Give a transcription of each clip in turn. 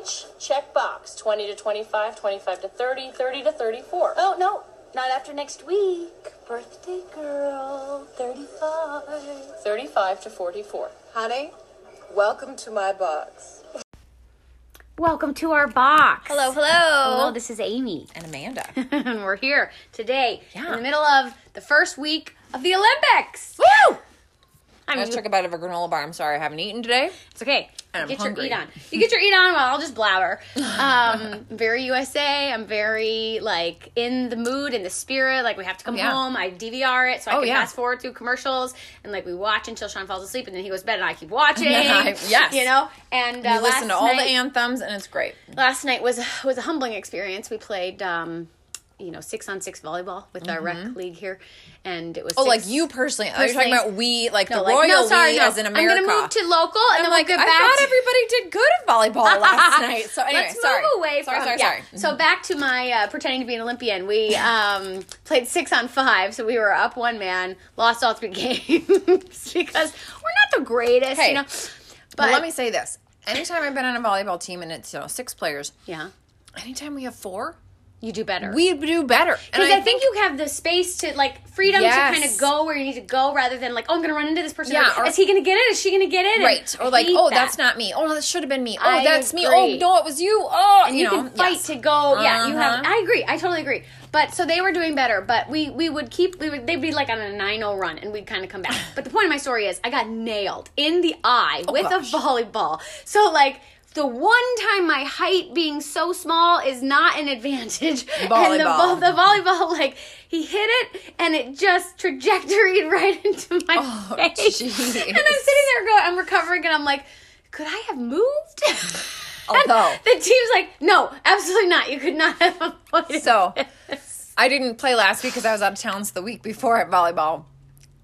age, check box. 20 to 25, 25 to 30, 30 to 34. Oh, no, not after next week. Birthday girl, 35. 35 to 44. Honey, welcome to my box. Welcome to our box. Hello, hello. Hello, this is Amy. And Amanda. and we're here today Yeah. in the middle of the first week of the Olympics. Woo! I I mean, just took a bite of a granola bar. I'm sorry, I haven't eaten today. it's okay. And get hungry. your eat on. You get your eat on while I'll just blabber. Um, very USA. I'm very like in the mood, in the spirit. Like we have to come yeah. home. I DVR it so I Oh, can yeah. fast forward through commercials and like we watch until Sean falls asleep and then he goes to bed and I keep watching. Yes. You know. And uh, You listen to all night- the anthems, and it's great. last night was was a humbling experience. We played, um, you know, six on six volleyball with our rec league here, and it was Oh, six- like you personally. I thought you talking about we, like No, the like, Royal no, sorry, League no. as in America. I'm gonna move to local, and then like, we'll get back. I thought to- everybody did good at volleyball last night. So anyway, Let's sorry. move away sorry, from sorry, yeah. sorry. Mm-hmm. So back to my uh, pretending to be an Olympian. We um, played six on five, so we were up one man, lost all three games because we're not the greatest, Hey, you know. But But let me say this: anytime I've been on a volleyball team and it's you know six players, yeah, anytime we have four, you do better. we do better. Because I, think, you have the space to like freedom Yes. to kind of go where you need to go rather than like, oh, I'm going to run into this person. Yeah, or- is he going to get it? Is she going to get it? And Right. I Or like, oh, that. that's not me. Oh, that should have been me. Oh, I that's me. Oh, no, it was you. Oh, And you, know, can fight yes. to go. Yeah, you have. Uh-huh. I agree. I totally agree. But so they were doing better. But we we would keep. We would. They'd be like on a 9-0 run, and we'd kind of come back. But the point of my story is, I got nailed in the eye with Oh, gosh. a volleyball. So like. The one time my height being so small is not an advantage. And the, Volleyball. vo- the volleyball, like, he hit it and it just trajectoried right into my Oh, face. jeez. And I'm sitting there going, I'm recovering and I'm like, could I have moved? And Although- the team's like, no, absolutely not. You could not have avoided. So this." I didn't play last week because I was out of town. So the week before at volleyball,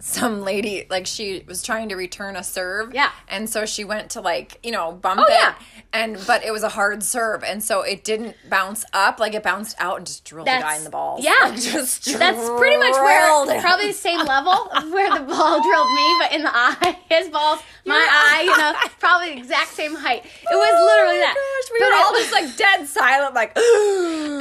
some lady like she was trying to return a serve. Yeah. And so she went to like you know bump Oh, it. yeah. And but it was a hard serve, and so it didn't bounce up. Like it bounced out and just drilled the guy in the balls. Yeah, Like, just that's pretty much where him. probably the same level where the ball drilled me, but in the eye, his balls, my eye, you know, probably the exact same height. It was literally that. Oh Gosh, we But were all just like dead silent, like.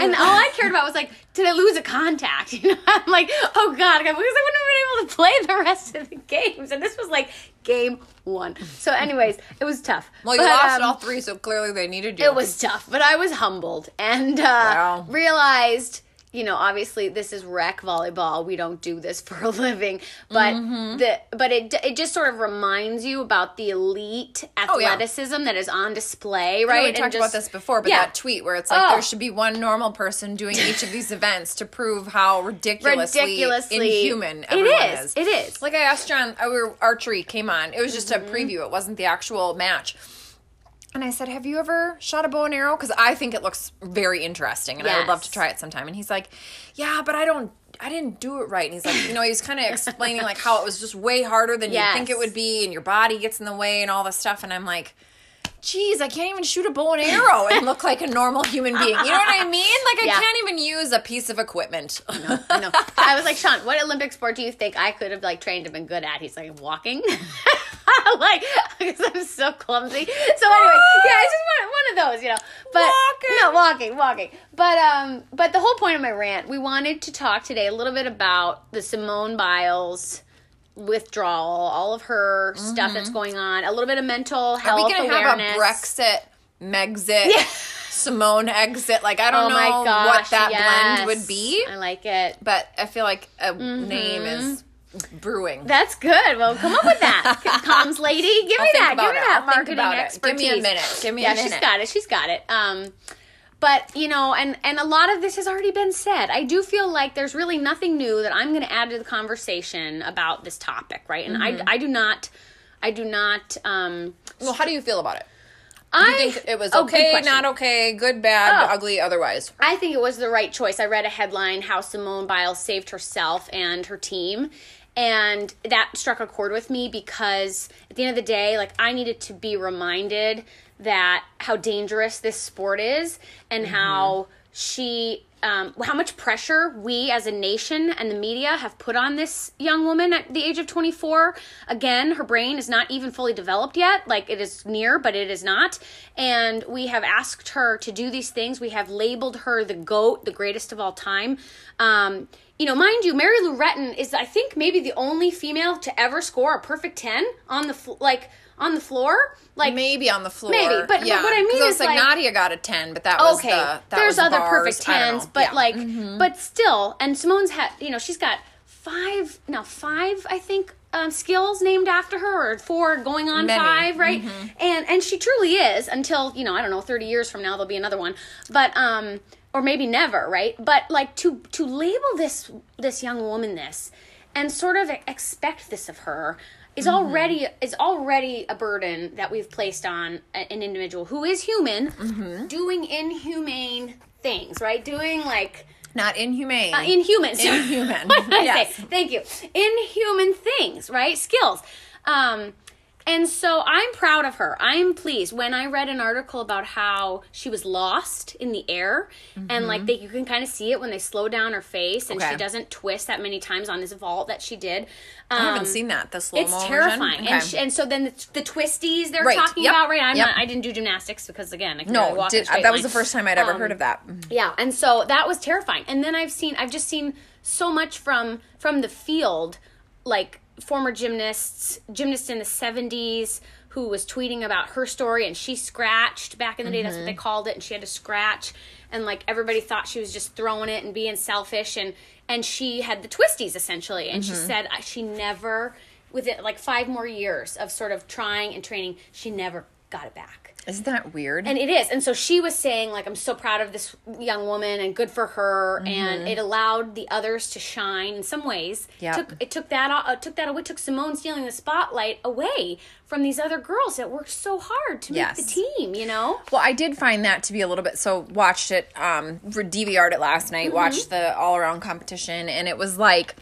And all I cared about was like, did I lose a contact? You know, I'm like, oh god, because I wouldn't have been able to play the rest of the games, and this was like game one. So, anyways, it was tough. Well, you But, lost um, all three, so clearly they needed you. It was tough, but I was humbled and uh, Wow. realized, you know, obviously this is rec volleyball. We don't do this for a living, but Mm-hmm. the but it it just sort of reminds you about the elite Oh, yeah. athleticism that is on display, right? we talked just- about this before, but yeah. that tweet where it's like Oh. there should be one normal person doing each of these events to prove how ridiculously, ridiculously inhuman It everyone is. is. It is. Like I asked John, our archery came on. It was just Mm-hmm. a preview. It wasn't the actual match. And I said, "Have you ever shot a bow and arrow? Because I think it looks very interesting, and I would love to try it sometime." And he's like, "Yeah, but I don't." I didn't do it right. And he's like, you know, he was kind of explaining like how it was just way harder than you think it would be, and your body gets in the way and all this stuff. And I'm like, geez, I can't even shoot a bow and arrow and look like a normal human being. You know what I mean? Like I Yeah. can't even use a piece of equipment. I know. I was like, Sean, what Olympic sport do you think I could have like trained and been good at? He's like, walking. like, because I'm so clumsy. So anyway, yeah, it's just one, one of those, you know. But Walking. no, walking, walking. But um, but the whole point of my rant, we wanted to talk today a little bit about the Simone Biles withdrawal, all of her stuff that's going on, a little bit of mental health Mm-hmm. Are we gonna awareness. have a Brexit, Megxit, Simone exit? Like I don't Oh know gosh, what that yes. blend would be, I like it. but I feel like a name is brewing. That's good. Well, come up with that, comms lady. Give I'll me that. Give me it. that I'll marketing expertise. Give me a minute. Give me a yeah, minute. she's got it. She's got it. Um, but you know, and and a lot of this has already been said. I do feel like there's really nothing new that I'm going to add to the conversation about this topic, right? And Mm-hmm. I I do not. I do not. Um, Well, how do you feel about it? I you think it was Oh, okay, question. not okay, good, bad, Oh. ugly, otherwise? I think it was the right choice. I read a headline how Simone Biles saved herself and her team. And that struck a chord with me because at the end of the day, like I needed to be reminded that how dangerous this sport is and how she um, how much pressure we as a nation and the media have put on this young woman at the age of 24 again her brain is not even fully developed yet. Like it is near but it is not. And we have asked her to do these things. We have labeled her the goat the greatest of all time. Um, you know mind you mary lou retton is i think maybe the only female to ever score a perfect 10 on the fl- like on the floor like maybe on the floor. Maybe, but- but yeah. what I mean was is, like, like- Nadia got a ten, but that was okay the that there's was other bars. perfect I tens but Yeah. like Mm-hmm. but still and simone's had you know she's got five now five i think um, skills named after her or four going on Many. Mm-hmm. five right and and she truly is until you know i don't know 30 years from now there'll be another one but um or maybe never right but like to to label this this young woman this and sort of expect this of her is Mm-hmm. already is already a burden that we've placed on an individual who is human Mm-hmm. doing inhumane things right doing like not inhumane. uh, inhuman Inhuman. what did I say? thank you inhuman things right skills um and so I'm proud of her. I'm pleased. When I read an article about how she was lost in the air, and like they, you can kind of see it when they slow down her face, and she Mm-hmm. Doesn't twist that many times on this vault that she did. Um, I haven't seen that. The slow it's terrifying, version. and sh- and so then the, the twisties they're Right. talking Yep. about, right? I'm Yep. not. I didn't do gymnastics because again, I no, walk did, that was the first time I'd ever Um, heard of that. Yeah, and so that was terrifying. And then I've seen I've just seen so much from from the field like former gymnasts, gymnast in the 70s who was tweeting about her story and she scratched back in the day that's what they called it and she had to scratch and like everybody thought she was just throwing it and being selfish and and she had the twisties essentially and she said uh, she never with it like 5 more years of sort of trying and training she never got it back. Isn't that weird? And it is. And so she was saying, like, I'm so proud of this young woman and good for her. And it allowed the others to shine in some ways. Yeah. Took, it took that uh, took that away, It took Simone stealing the spotlight away from these other girls that worked so hard to Yes. make the team, you know? Well, I did find that to be a little bit. So watched it, um, DVR'd it last night. Mm-hmm. Watched the all around competition, and it was like,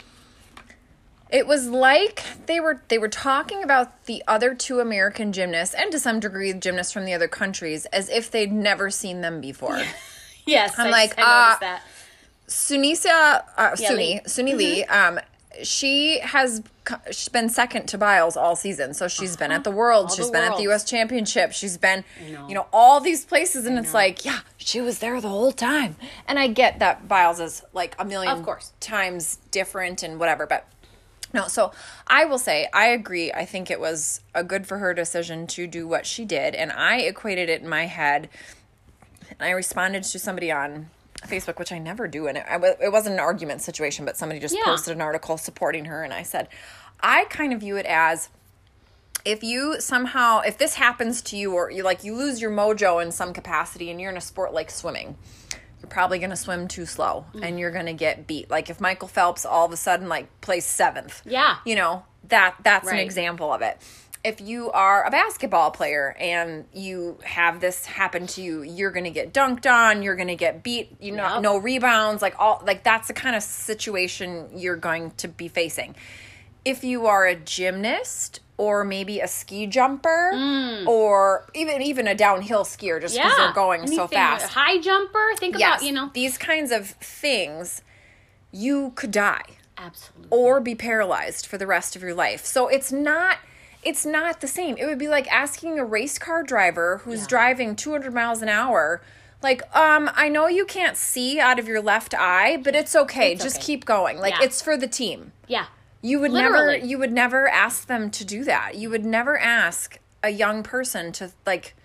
it was like they were they were talking about the other two American gymnasts, and to some degree the gymnasts from the other countries, as if they'd never seen them before. Yes. I'm I- like, I uh, that. Sunisa, uh, Yeah. Mm-hmm. Suni, Suni Lee, um, she has she's been second to Biles all season. So she's been at the World, Uh-huh. All she's the been at the U.S. Championship, she's been, you know, all these places, and it's like, yeah, she was there the whole time. And I get that Biles is like a million Of course. times different and whatever, but. No, so I will say I agree. I think it was a good for her decision to do what she did, and I equated it in my head and I responded to somebody on Facebook, which I never do, and it, it wasn't an argument situation, but somebody just Yeah. posted an article supporting her, and I said, I kind of view it as if you somehow if this happens to you or you like you lose your mojo in some capacity and you're in a sport like swimming you're probably going to swim too slow Mm. and you're going to get beat like if michael phelps all of a sudden like plays seventh Yeah. you know that that's an example of it if you are a basketball player and you have this happen to you you're going to get dunked on you're going to get beat you know Yep. no rebounds like all like that's the kind of situation you're going to be facing if you are a gymnast or maybe a ski jumper or even even a downhill skier just because Mm. Yeah. they're going so Anything- fast High jumper. Think about, you know. these kinds of things you could die Absolutely. or be paralyzed for the rest of your life. So it's not it's not the same. It would be like asking a race car driver who's Yeah. driving 200 miles an hour like um I know you can't see out of your left eye, but it's okay. It's Just okay. keep going. Like Yeah. it's for the team. Yeah. You would Literally. never you would never ask them to do that. You would never ask a young person to like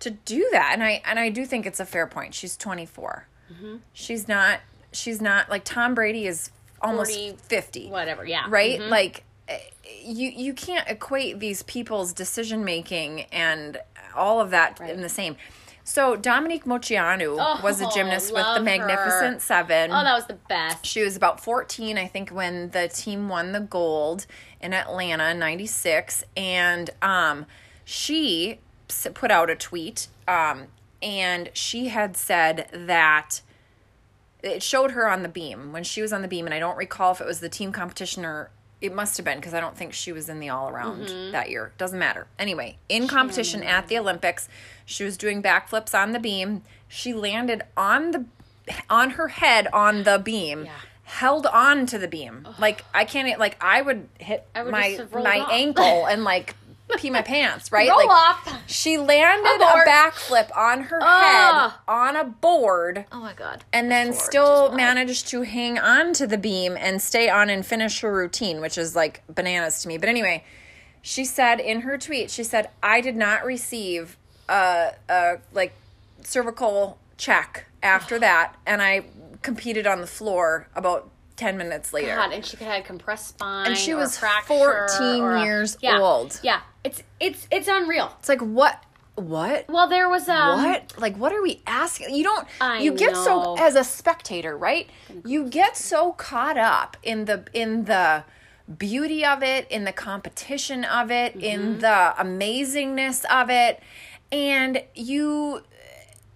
to do that. And I and I do think it's a fair point. She's 24. Mm-hmm. She's not she's not like Tom Brady is almost 40, 50. Whatever. Yeah. Right? Like eh, you you can't equate these people's decision making and all of that in the same. So Dominique Moceanu was a Oh, gymnast with the Magnificent her. Seven. Oh, that was the best. she was about 14 i think when the team won the gold in atlanta in 96 and um, she put out a tweet um, and she had said that it showed her on the beam. When she was on the beam and i don't recall if it was the team competition or it must have been because i don't think she was in the all around that year. Doesn't matter. Anyway in competition at the olympics she was doing backflips on the beam she landed on the on her head on the beam. Yeah. Held on to the beam, like I can't. Like I would hit I would my just have rolled my off. ankle and like pee my pants. Right, Roll like off. she landed Abort. a backflip on her Ugh. head on a board Oh my god. and then still managed to hang on to the beam and stay on and finish her routine, which is like bananas to me. But anyway, she said in her tweet, she said, "I did not receive a, a like cervical check after that, and I competed on the floor about ten minutes later." God, and she could have had compressed spine. And she a was fracture 14 or a- years yeah, old. Yeah, it's it's it's unreal. It's like what? What? Well, there was um, what like what are we asking you don't I you get so as a spectator right you get so caught up in the in the beauty of it in the competition of it Mm-hmm. in the amazingness of it and you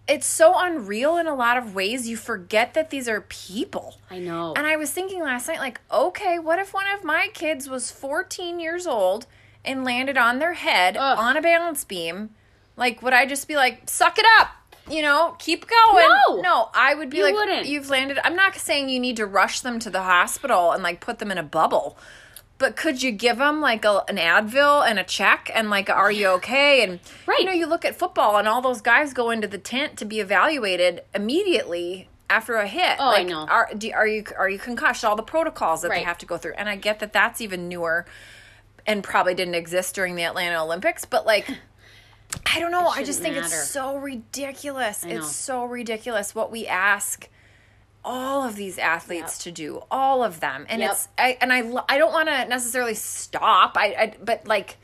it's so unreal in a lot of ways you forget that these are people I know. and I was thinking last night, like, okay, what if one of my kids was 14 years old and landed on their head Ugh. on a balance beam? Like, would I just be like, suck it up? You know, keep going. No. No, I would be You like, wouldn't. you've landed. I'm not saying you need to rush them to the hospital and like put them in a bubble. But could you give them like a, an Advil and a check and like, are you okay? And Right. you know, you look at football and all those guys go into the tent to be evaluated immediately after a hit. Oh, I know. Are do, are you are you concussed? All the protocols that they have to go through, and I get that that's even newer, and probably didn't exist during the Atlanta Olympics. But like, I don't know. I just think matter. it's so ridiculous. It's so ridiculous what we ask all of these athletes to do, all of them, and Yep. it's I and I I don't want to necessarily stop. I, I but like.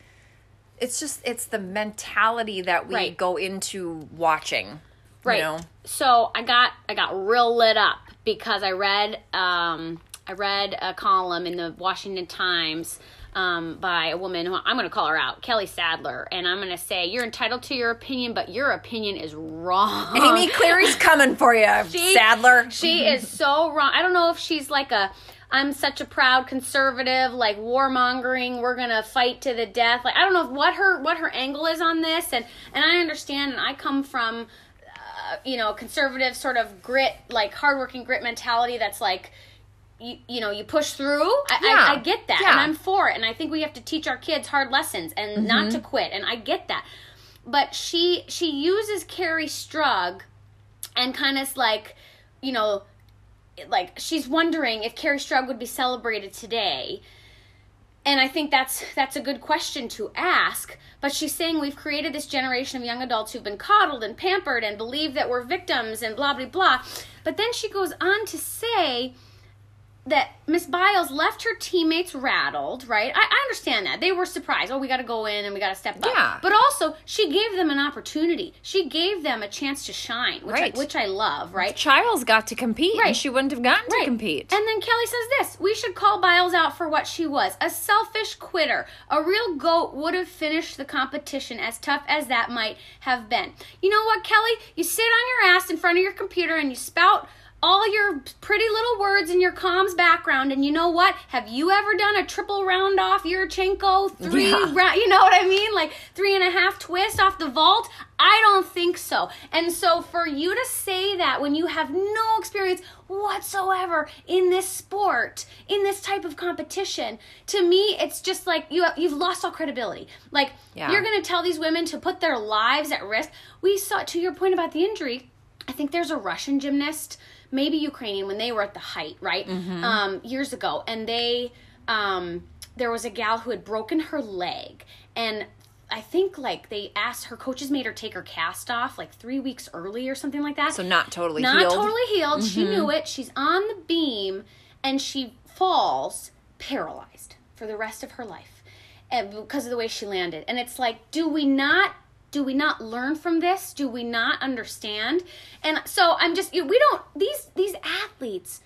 It's just it's the mentality that we Right. go into watching. right. You know? So I got I got real lit up because I read um I read a column in the Washington Times um, by a woman who I'm going to call her out, Kelly Sadler, and I'm going to say you're entitled to your opinion, but your opinion is wrong. Amy Cleary's coming for you, She- Sadler. She is so wrong. I don't know if she's like a I'm such a proud conservative, like warmongering, we're gonna fight to the death. Like I don't know what her what her angle is on this, and and I understand, and I come from, uh, you know, conservative sort of grit, like hardworking grit mentality. That's like. You, you know you push through I, Yeah. I, I get that and i'm for it and i think we have to teach our kids hard lessons and mm-hmm. not to quit and i get that but she she uses kerri strug and kind of like you know like she's wondering if Kerri Strug would be celebrated today. And I think that's that's a good question to ask. But she's saying we've created this generation of young adults who've been coddled and pampered and believe that we're victims and blah blah blah. But then she goes on to say that Miss Biles left her teammates rattled, right? I, I understand that. They were surprised. Oh, we got to go in and we got to step up. Yeah. But also, she gave them an opportunity. She gave them a chance to shine, which, Right. I, which I love, right? Chiles got to compete, Right. and she wouldn't have gotten to compete. And then Kelly says this We should call Biles out for what she was a selfish quitter. A real goat would have finished the competition, as tough as that might have been. You know what, Kelly? You sit on your ass in front of your computer and you spout all your pretty little words in your comms background, and you know what? Have you ever done a triple round off Yurchenko three Yeah. round? You know what I mean? Like three and a half twist off the vault? I don't think so. And so for you to say that when you have no experience whatsoever in this sport, in this type of competition, to me it's just like you you've lost all credibility. Like Yeah. you're going to tell these women to put their lives at risk. We saw to your point about the injury. I think there's a Russian gymnast, maybe Ukrainian, when they were at the height, right? Um, years ago, and they um, there was a gal who had broken her leg, and I think like they asked her coaches made her take her cast off like three weeks early or something like that. so not totally not healed. totally healed. She knew it. She's on the beam, and she falls paralyzed for the rest of her life, and because of the way she landed. And it's like, do we not? Do we not learn from this? Do we not understand? And so I'm just we don't these these athletes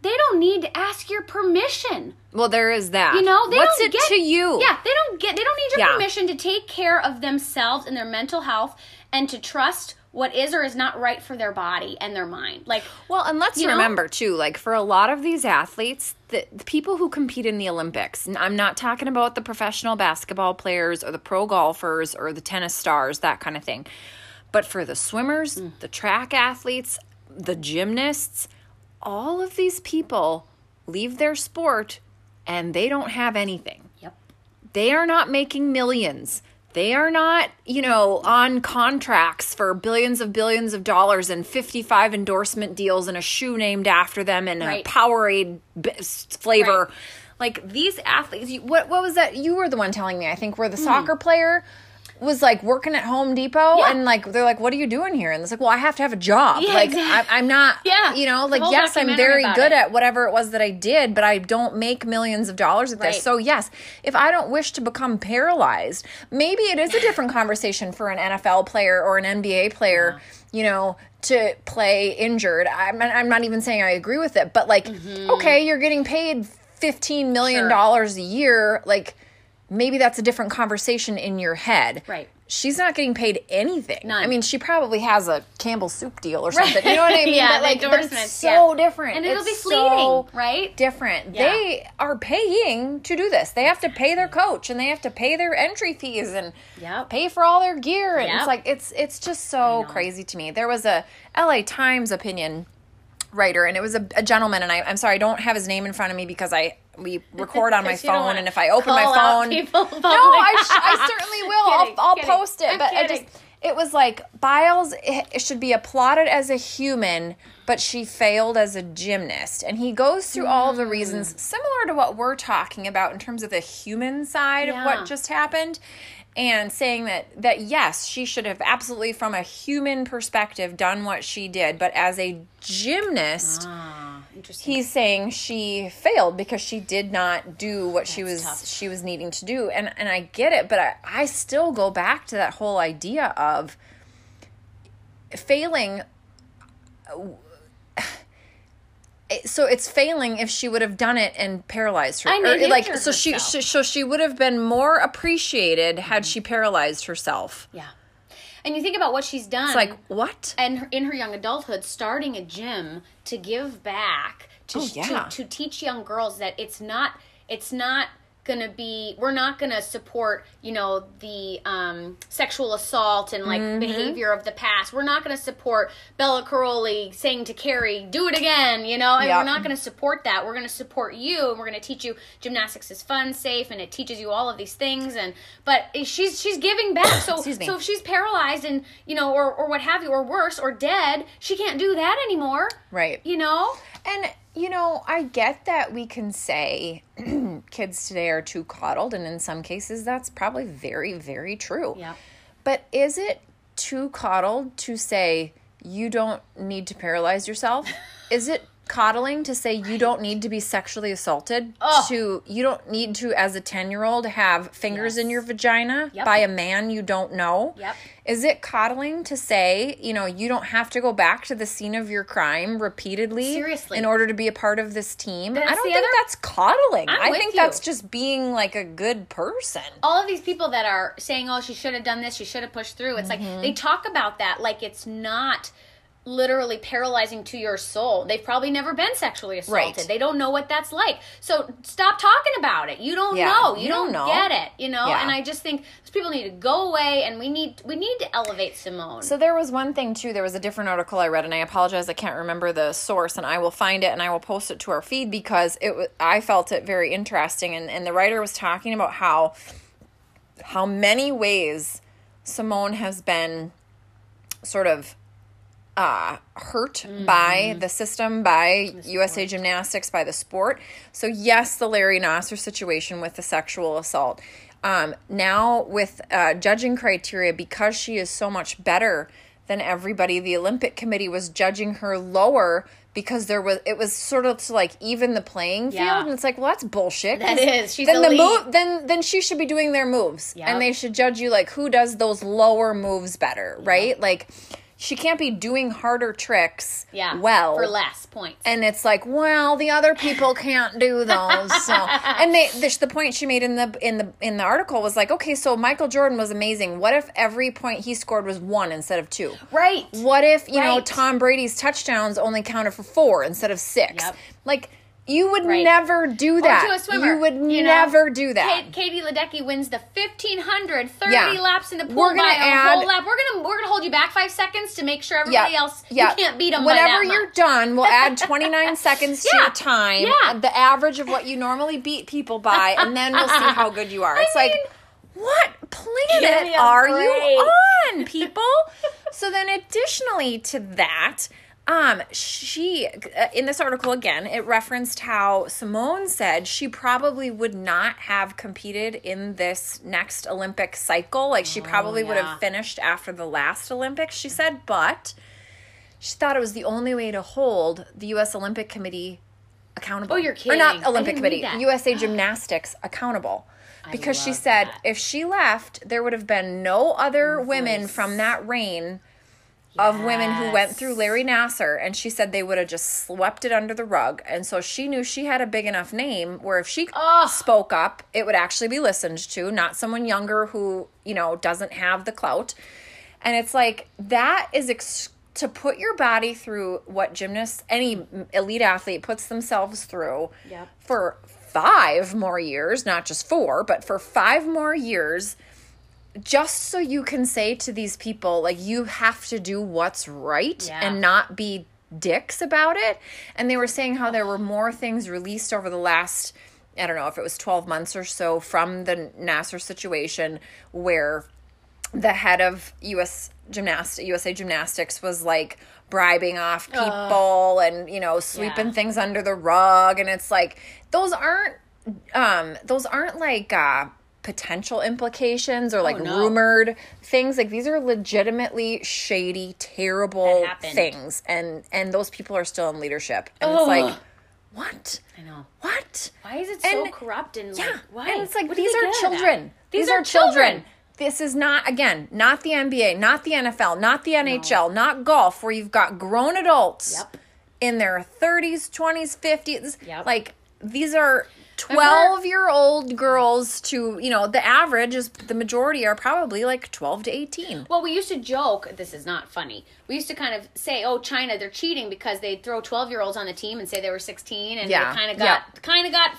they don't need to ask your permission. Well, there is that. You know, they what's don't it get, to you? Yeah, they don't get. They don't need your Yeah. permission to take care of themselves and their mental health, and to trust what is or is not right for their body and their mind. Like, Well, and let's You know? remember too, like for a lot of these athletes, the, the people who compete in the Olympics, and I'm not talking about the professional basketball players or the pro golfers or the tennis stars, that kind of thing. But for the swimmers, Mm. the track athletes, the gymnasts, all of these people leave their sport and they don't have anything. Yep. They are not making millions. They are not, you know, on contracts for billions of billions of dollars and 55 endorsement deals and a shoe named after them and Right. a Powerade flavor. Right. Like these athletes, you, what what was that? You were the one telling me. I think where the Hmm. soccer player was like working at Home Depot Yeah. and like they're like, "What are you doing here?" And it's like, "Well, I have to have a job. Yeah, like exactly. I, I'm not, Yeah. you know, like yes, I'm very good it. at whatever it was that I did, but I don't make millions of dollars at Right. this. So yes, if I don't wish to become paralyzed, maybe it is a different conversation for an NFL player or an NBA player, you know, to play injured. I'm I'm not even saying I agree with it, but like, okay, you're getting paid fifteen million Mm-hmm. Sure. dollars a year, like maybe that's a different conversation in your head. Right. She's not getting paid anything. None. I mean, she probably has a Campbell soup deal or something. You know what I mean? Yeah, but like, but it's endorsements, so yeah. different. And it'll It's be so fleeting, right? Different. Yeah. They are paying to do this. They have to pay their coach and they have to pay their entry fees and Yep. pay for all their gear. And Yep. it's like it's it's just so crazy to me. There was a LA Times opinion writer and it was a, a gentleman and I, I'm sorry I don't have his name in front of me because I we record on my Because you don't phone and if I open my phone people no. I, sh- I certainly will Kidding, I'll, I'll kidding. post it I'm but I just it was like Biles it, it should be applauded as a human but she failed as a gymnast and he goes through all of the Mm. reasons similar to what we're talking about in terms of the human side of what just happened and saying that that yes she should have absolutely from a human perspective done what she did. But as a gymnast Ah, he's saying she failed because she did not do what she was tough. she was needing to do. And and I get it but I, I still go back to that whole idea of failing so it's failing if she would have done it and paralyzed her I or, like so she, herself. she so she would have been more appreciated had she paralyzed herself yeah. And you think about what she's done. it's like what and her, in her young adulthood, starting a gym to give back to, Oh, yeah. to to teach young girls that it's not it's not gonna be we're not gonna support you know the um, sexual assault and like Mm-hmm. behavior of the past. We're not gonna support Bela Karolyi saying to Kerri, "Do it again," you know. And Yeah. we're not gonna support that. We're gonna support you, and we're gonna teach you gymnastics is fun, safe, and it teaches you all of these things. And but she's she's giving back. So so if she's paralyzed and you know or or what have you or worse or dead she can't do that anymore right you know And you know, I get that we can say kids today are too coddled, and in some cases, that's probably very, very true. Yeah. But is it too coddled to say you don't need to paralyze yourself? is it coddling to say you don't need to be sexually assaulted? To you don't need to, as a ten year old, have fingers in your vagina Yep. by a man you don't know? Yep. Is it coddling to say, you know, you don't have to go back to the scene of your crime repeatedly Seriously. in order to be a part of this team? That's I don't think other- that's coddling. I'm I think you. that's just being like a good person. all of these people that are saying oh she should have done this she should have pushed through it's Mm-hmm. like they talk about that like it's not literally paralyzing to your soul they've probably never been sexually assaulted Right. they don't know what that's like so stop talking about it you don't Yeah, know you, you don't, don't know. get it you know Yeah. and i just think those people need to go away and we need we need to elevate simone So there was one thing too. There was a different article I read, and I apologize, I can't remember the source, and I will find it and I will post it to our feed because it. wa- I felt it very interesting, and and the writer was talking about how how many ways Simone has been sort of uh, hurt by the system, by USA Gymnastics, by the sport. So yes, the Larry Nassar situation with the sexual assault. Um, now with uh, judging criteria, because she is so much better than everybody, the Olympic Committee was judging her lower because there was it was sort of to like even the playing field, Yeah. and it's like, well, that's bullshit. That is. She's then the move then then she should be doing their moves, Yep. and they should judge you like who does those lower moves better, right? Like she can't be doing harder tricks yeah well for less points and it's like well the other people can't do those so and they the, the point she made in the in the in the article was like okay so michael jordan was amazing what if every point he scored was one instead of two right what if you know tom brady's touchdowns only counted for four instead of six Yep. like You would Right. never do that. Or to a swimmer. You would you know? never do that. Kate, Katie Ledecky wins the 1500, 30 Yeah. laps in the pool We're gonna by add- a whole lap. We're gonna we're gonna hold you back five seconds to make sure everybody else you can't beat them. Whenever you're much. done, we'll add 29 seconds to Yeah. your time, Yeah. the average of what you normally beat people by, and then we'll see how good you are. It's like, mean- what planet are you on, people? so then, additionally to that, um, she uh, in this article again, it referenced how Simone said she probably would not have competed in this next Olympic cycle. Like she probably would yeah. have finished after the last Olympics. She said, but she thought it was the only way to hold the U.S. Olympic Committee accountable. Oh, you're kidding Or not Olympic Committee. USA Gymnastics accountable. Because she said that. if she left, there would have been no other women from that reign of women who went through Larry Nassar. And she said they would have just swept it under the rug. And so she knew she had a big enough name where if she Ugh. spoke up, it would actually be listened to, not someone younger who, you know, doesn't have the clout. And it's like that is ex- to put your body through what gymnasts, any elite athlete puts themselves through Yep. for five more years, not just four, but for five more years, just so you can say to these people, like, you have to do what's right Yeah. and not be dicks about it. And they were saying how there were more things released over the last, I don't know if it was 12 months or so from the Nassar situation where the head of US gymnast USA Gymnastics was like bribing off people and you know sweeping Yeah. things under the rug and it's like those aren't um those aren't like uh potential implications or oh, like Oh, no. rumored things like these are legitimately shady terrible things and and those people are still in leadership and Ugh. it's like what I know. what Why is it so And- corrupt and yeah, like why? and it's like What these are get out of that? children. These, are, children. This is not again, not the NBA, not the NFL, not the NHL, not golf, where you've got grown adults Yep. in their thirties, twenties, fifties. Yep. Like these are twelve year old girls to you know the average is the majority are probably like twelve to eighteen. Well, we used to joke. This is not funny. We used to kind of say, "Oh, China, they're cheating because they throw twelve-year-olds on the team and say they were sixteen, and Yeah. they kind of got Yep. kind of got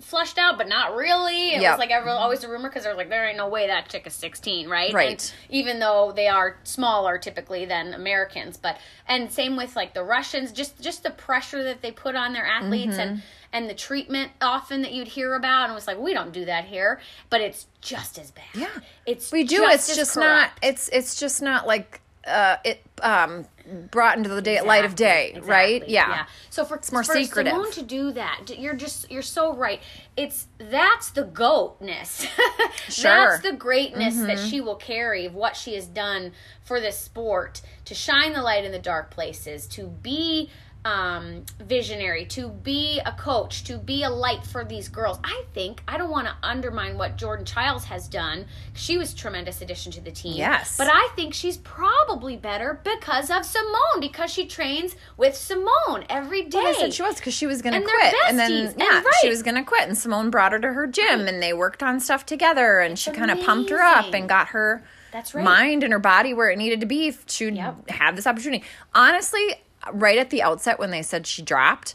flushed out, but not really. It Yep. was like every, always a rumor because they're like, there ain't no way that chick is sixteen, right? Right. And even though they are smaller typically than Americans, but and same with like the Russians, just just the pressure that they put on their athletes Mm-hmm. and and the treatment often that you'd hear about, and it was like, we don't do that here, but it's just as bad. Yeah. it's We do. Just it's as just corrupt. not. It's it's just not like uh it um brought into the day light of day, Exactly, right? exactly, Yeah. So for it's more for secretive. Simone to do that, you're just you're so right. It's that's the goatness. Sure. Mm-hmm. That's the greatness that she will carry of what she has done for this sport to shine the light in the dark places, to be um visionary to be a coach to be a light for these girls. I think i don't want to undermine what jordan chiles has done. She was a tremendous addition to the team. Yes. but i think she's probably better because of simone because she trains with simone every day I said she was because she was going to quit, and then besties, and yeah, she was going to quit, and Simone brought her to her gym, and they worked on stuff together, and she kind of pumped her up and got her That's right. mind and her body where it needed to be to Yep. have this opportunity. Honestly, right at the outset when they said she dropped,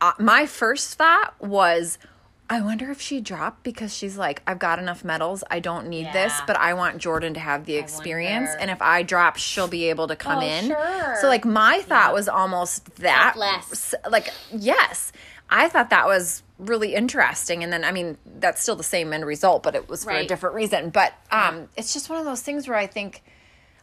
uh, my first thought was. I wonder if she dropped because she's like, I've got enough medals. I don't need this, but I want Jordan to have the experience. wonder. And if I drop, she'll be able to come Oh, in. sure. So, like, my thought was almost that. Selfless. S- like yes i thought that was really interesting and then i mean that's still the same end result but it was for a different reason but um it's just one of those things where i think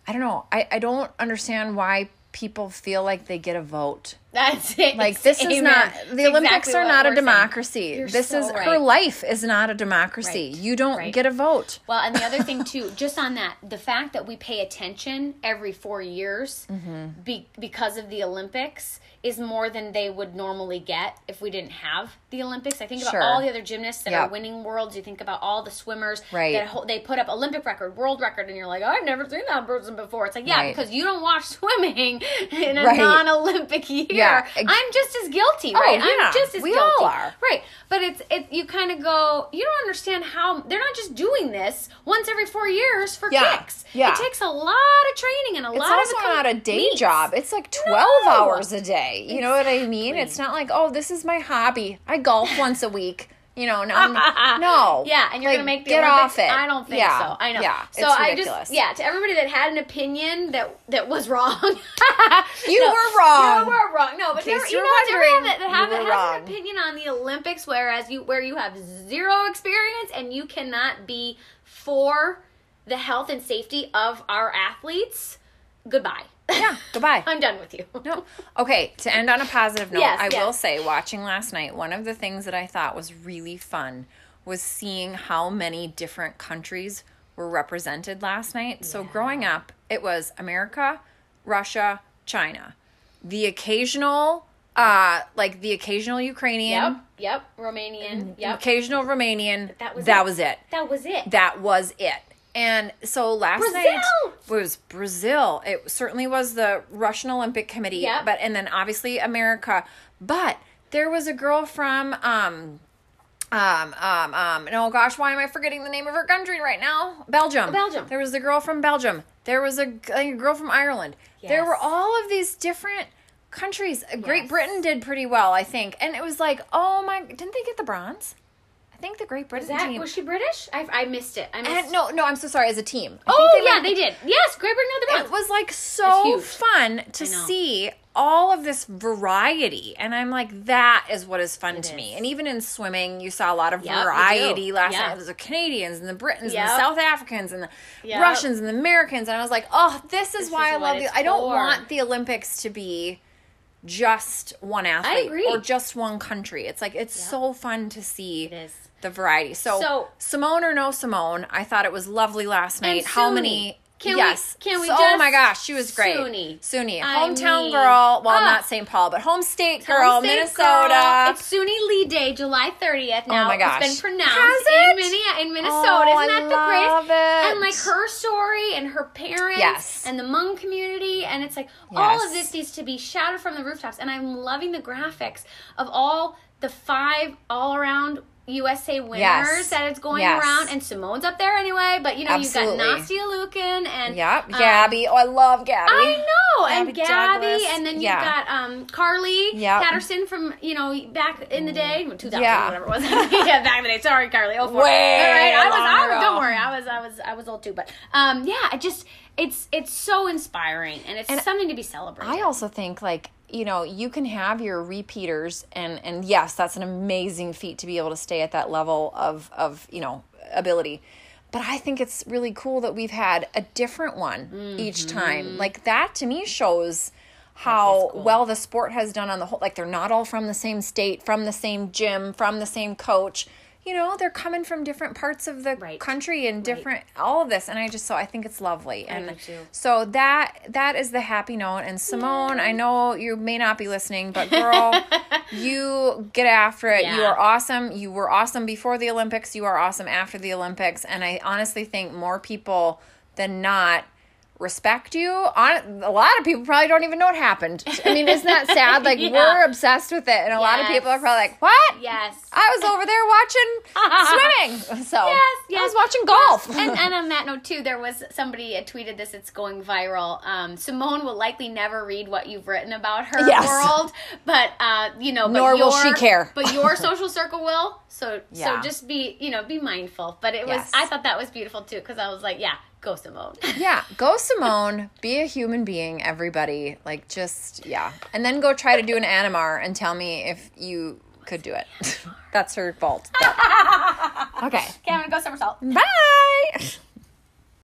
i don't know i i don't understand why people feel like they get a vote that's it like this is not the olympics exactly are not a democracy this so is right. her life is not a democracy Right. you don't Right. get a vote Well, and the other thing too, just on that, the fact that we pay attention every four years Mm-hmm. be, because of the Olympics is more than they would normally get if we didn't have the Olympics. I think about Sure. all the other gymnasts that Yep. are winning worlds. You think about all the swimmers Right. that ho- they put up Olympic record, world record, and you're like, I've never seen that person before. It's like, yeah, because you don't watch swimming in a non-Olympic year. Yeah, ex- I'm just as guilty, oh, right? Oh, yeah, I'm just as we guilty. all are. Right. But it's it you kind of go, you don't understand how they're not just doing this once every 4 years for Yeah, kicks. yeah. It takes a lot of training and a It's lot of It's also not a day meets. job. It's like 12 No. hours a day. You know what I mean? It's not like, oh, this is my hobby. I golf once a week. You know, no, no. Yeah, and you're Like, gonna make the get Olympics? off it. I don't think Yeah, so. I know. Yeah, So it's I ridiculous. just yeah, to everybody that had an opinion that that was wrong. You No, were wrong. You were wrong. No, but there, you know, there wondering, have, that have, has wrong. an opinion on the Olympics, whereas you where you have zero experience and you cannot be for the health and safety of our athletes. Goodbye. Yeah, goodbye. I'm done with you. No. Okay, to end on a positive note, Yes, I yes. will say, watching last night, one of the things that I thought was really fun was seeing how many different countries were represented last night. So, growing up, it was America, Russia, China. The occasional, uh, like the occasional Ukrainian, Yep. Yep. Romanian. Yep. occasional Romanian. That was that it. was it. That was it. That was it. And so last Brazil! night was Brazil. It certainly was the Russian Olympic Committee, Yep. but and then obviously America. But there was a girl from um um um um no gosh, why am I forgetting the name of her country right now? Belgium. Belgium. There was a girl from Belgium. There was a, a girl from Ireland. There were all of these different countries. Great Britain did pretty well, I think. And it was like, oh my, didn't they get the bronze? I think the Great Britain Was that team. was she British? I, I missed it. I missed. And no, no, I'm so sorry. As a team. I oh think yeah, might- they did. Yes, Great Britain got the It was like so fun to see all of this variety, and I'm like, that is what is fun to me. And even in swimming, you saw a lot of Yep, variety last Yeah. night. There's the Canadians and the Britons and the South Africans and the Yep. Russians and the Americans, and I was like, oh, this is This why is I love the. I don't for. want the Olympics to be just one athlete agree. or just one country. It's like it's so fun to see the variety. So, So- Simone or no Simone, I thought it was lovely last night. How many? Can we- yes. can we So- oh my gosh, she was great. Suni. Suni, I hometown mean, girl. Well, ah. not St. Paul, but home state girl, Home state Minnesota. girl. It's Suni Lee Day, July 30th. Now oh my gosh. it's been pronounced Has in, it? Minne- in Minnesota. Oh, Isn't I that the love greatest? it. And like her story and her parents Yes. and the Hmong community. And it's like all of this needs to be shouted from the rooftops. And I'm loving the graphics of all the five all around USA winners Yes. that it's going Yes. around. And Simone's up there anyway. But you know, Absolutely. you've got Nastia Liukin and Yep, um, Gabby. oh, I love Gabby. I know, and Gabby Gabby, Douglas. and then you've Yeah. got um Carly Yep. Patterson from you know back in the day, two thousand Yeah. whatever it was. yeah, back in the day. Sorry, Carly. Oh, four. Way All right, I was. I was. Don't worry, I was. I was. I was old too. But um, yeah, it just it's it's so inspiring, and it's something to be celebrated. I also think like you know you can have your repeaters and and yes that's an amazing feat to be able to stay at that level of of you know ability. But I think it's really cool that we've had a different one each Mm-hmm. time. Like that to me shows how well the sport has done on the whole like they're not all from the same state from the same gym from the same coach you know they're coming from different parts of the Right. country and different all of this and i just so i think it's lovely. And too. so that that is the happy note. And simone i know you may not be listening but girl you get after it. You are awesome. You were awesome before the olympics. You are awesome after the olympics. And i honestly think more people than not respect you on a lot of people probably don't even know what happened i mean isn't that sad like Yeah. we're obsessed with it and a lot of people are probably like what yes. I was over there watching swimming. So Yes, I was watching golf. and, and on that note too, there was somebody tweeted this. It's going viral. Um, Simone will likely never read what you've written about her Yes. world, but uh, you know, but Nor will she care. But your social circle will. So Yeah. so just be you know be mindful. But it was Yes. I thought that was beautiful too because I was like, yeah, go Simone. yeah, go Simone. Be a human being, everybody. Like just yeah, and then go try to do an Amanar and tell me if you could do it. That's her fault. okay. okay, I'm gonna go somersault. Bye.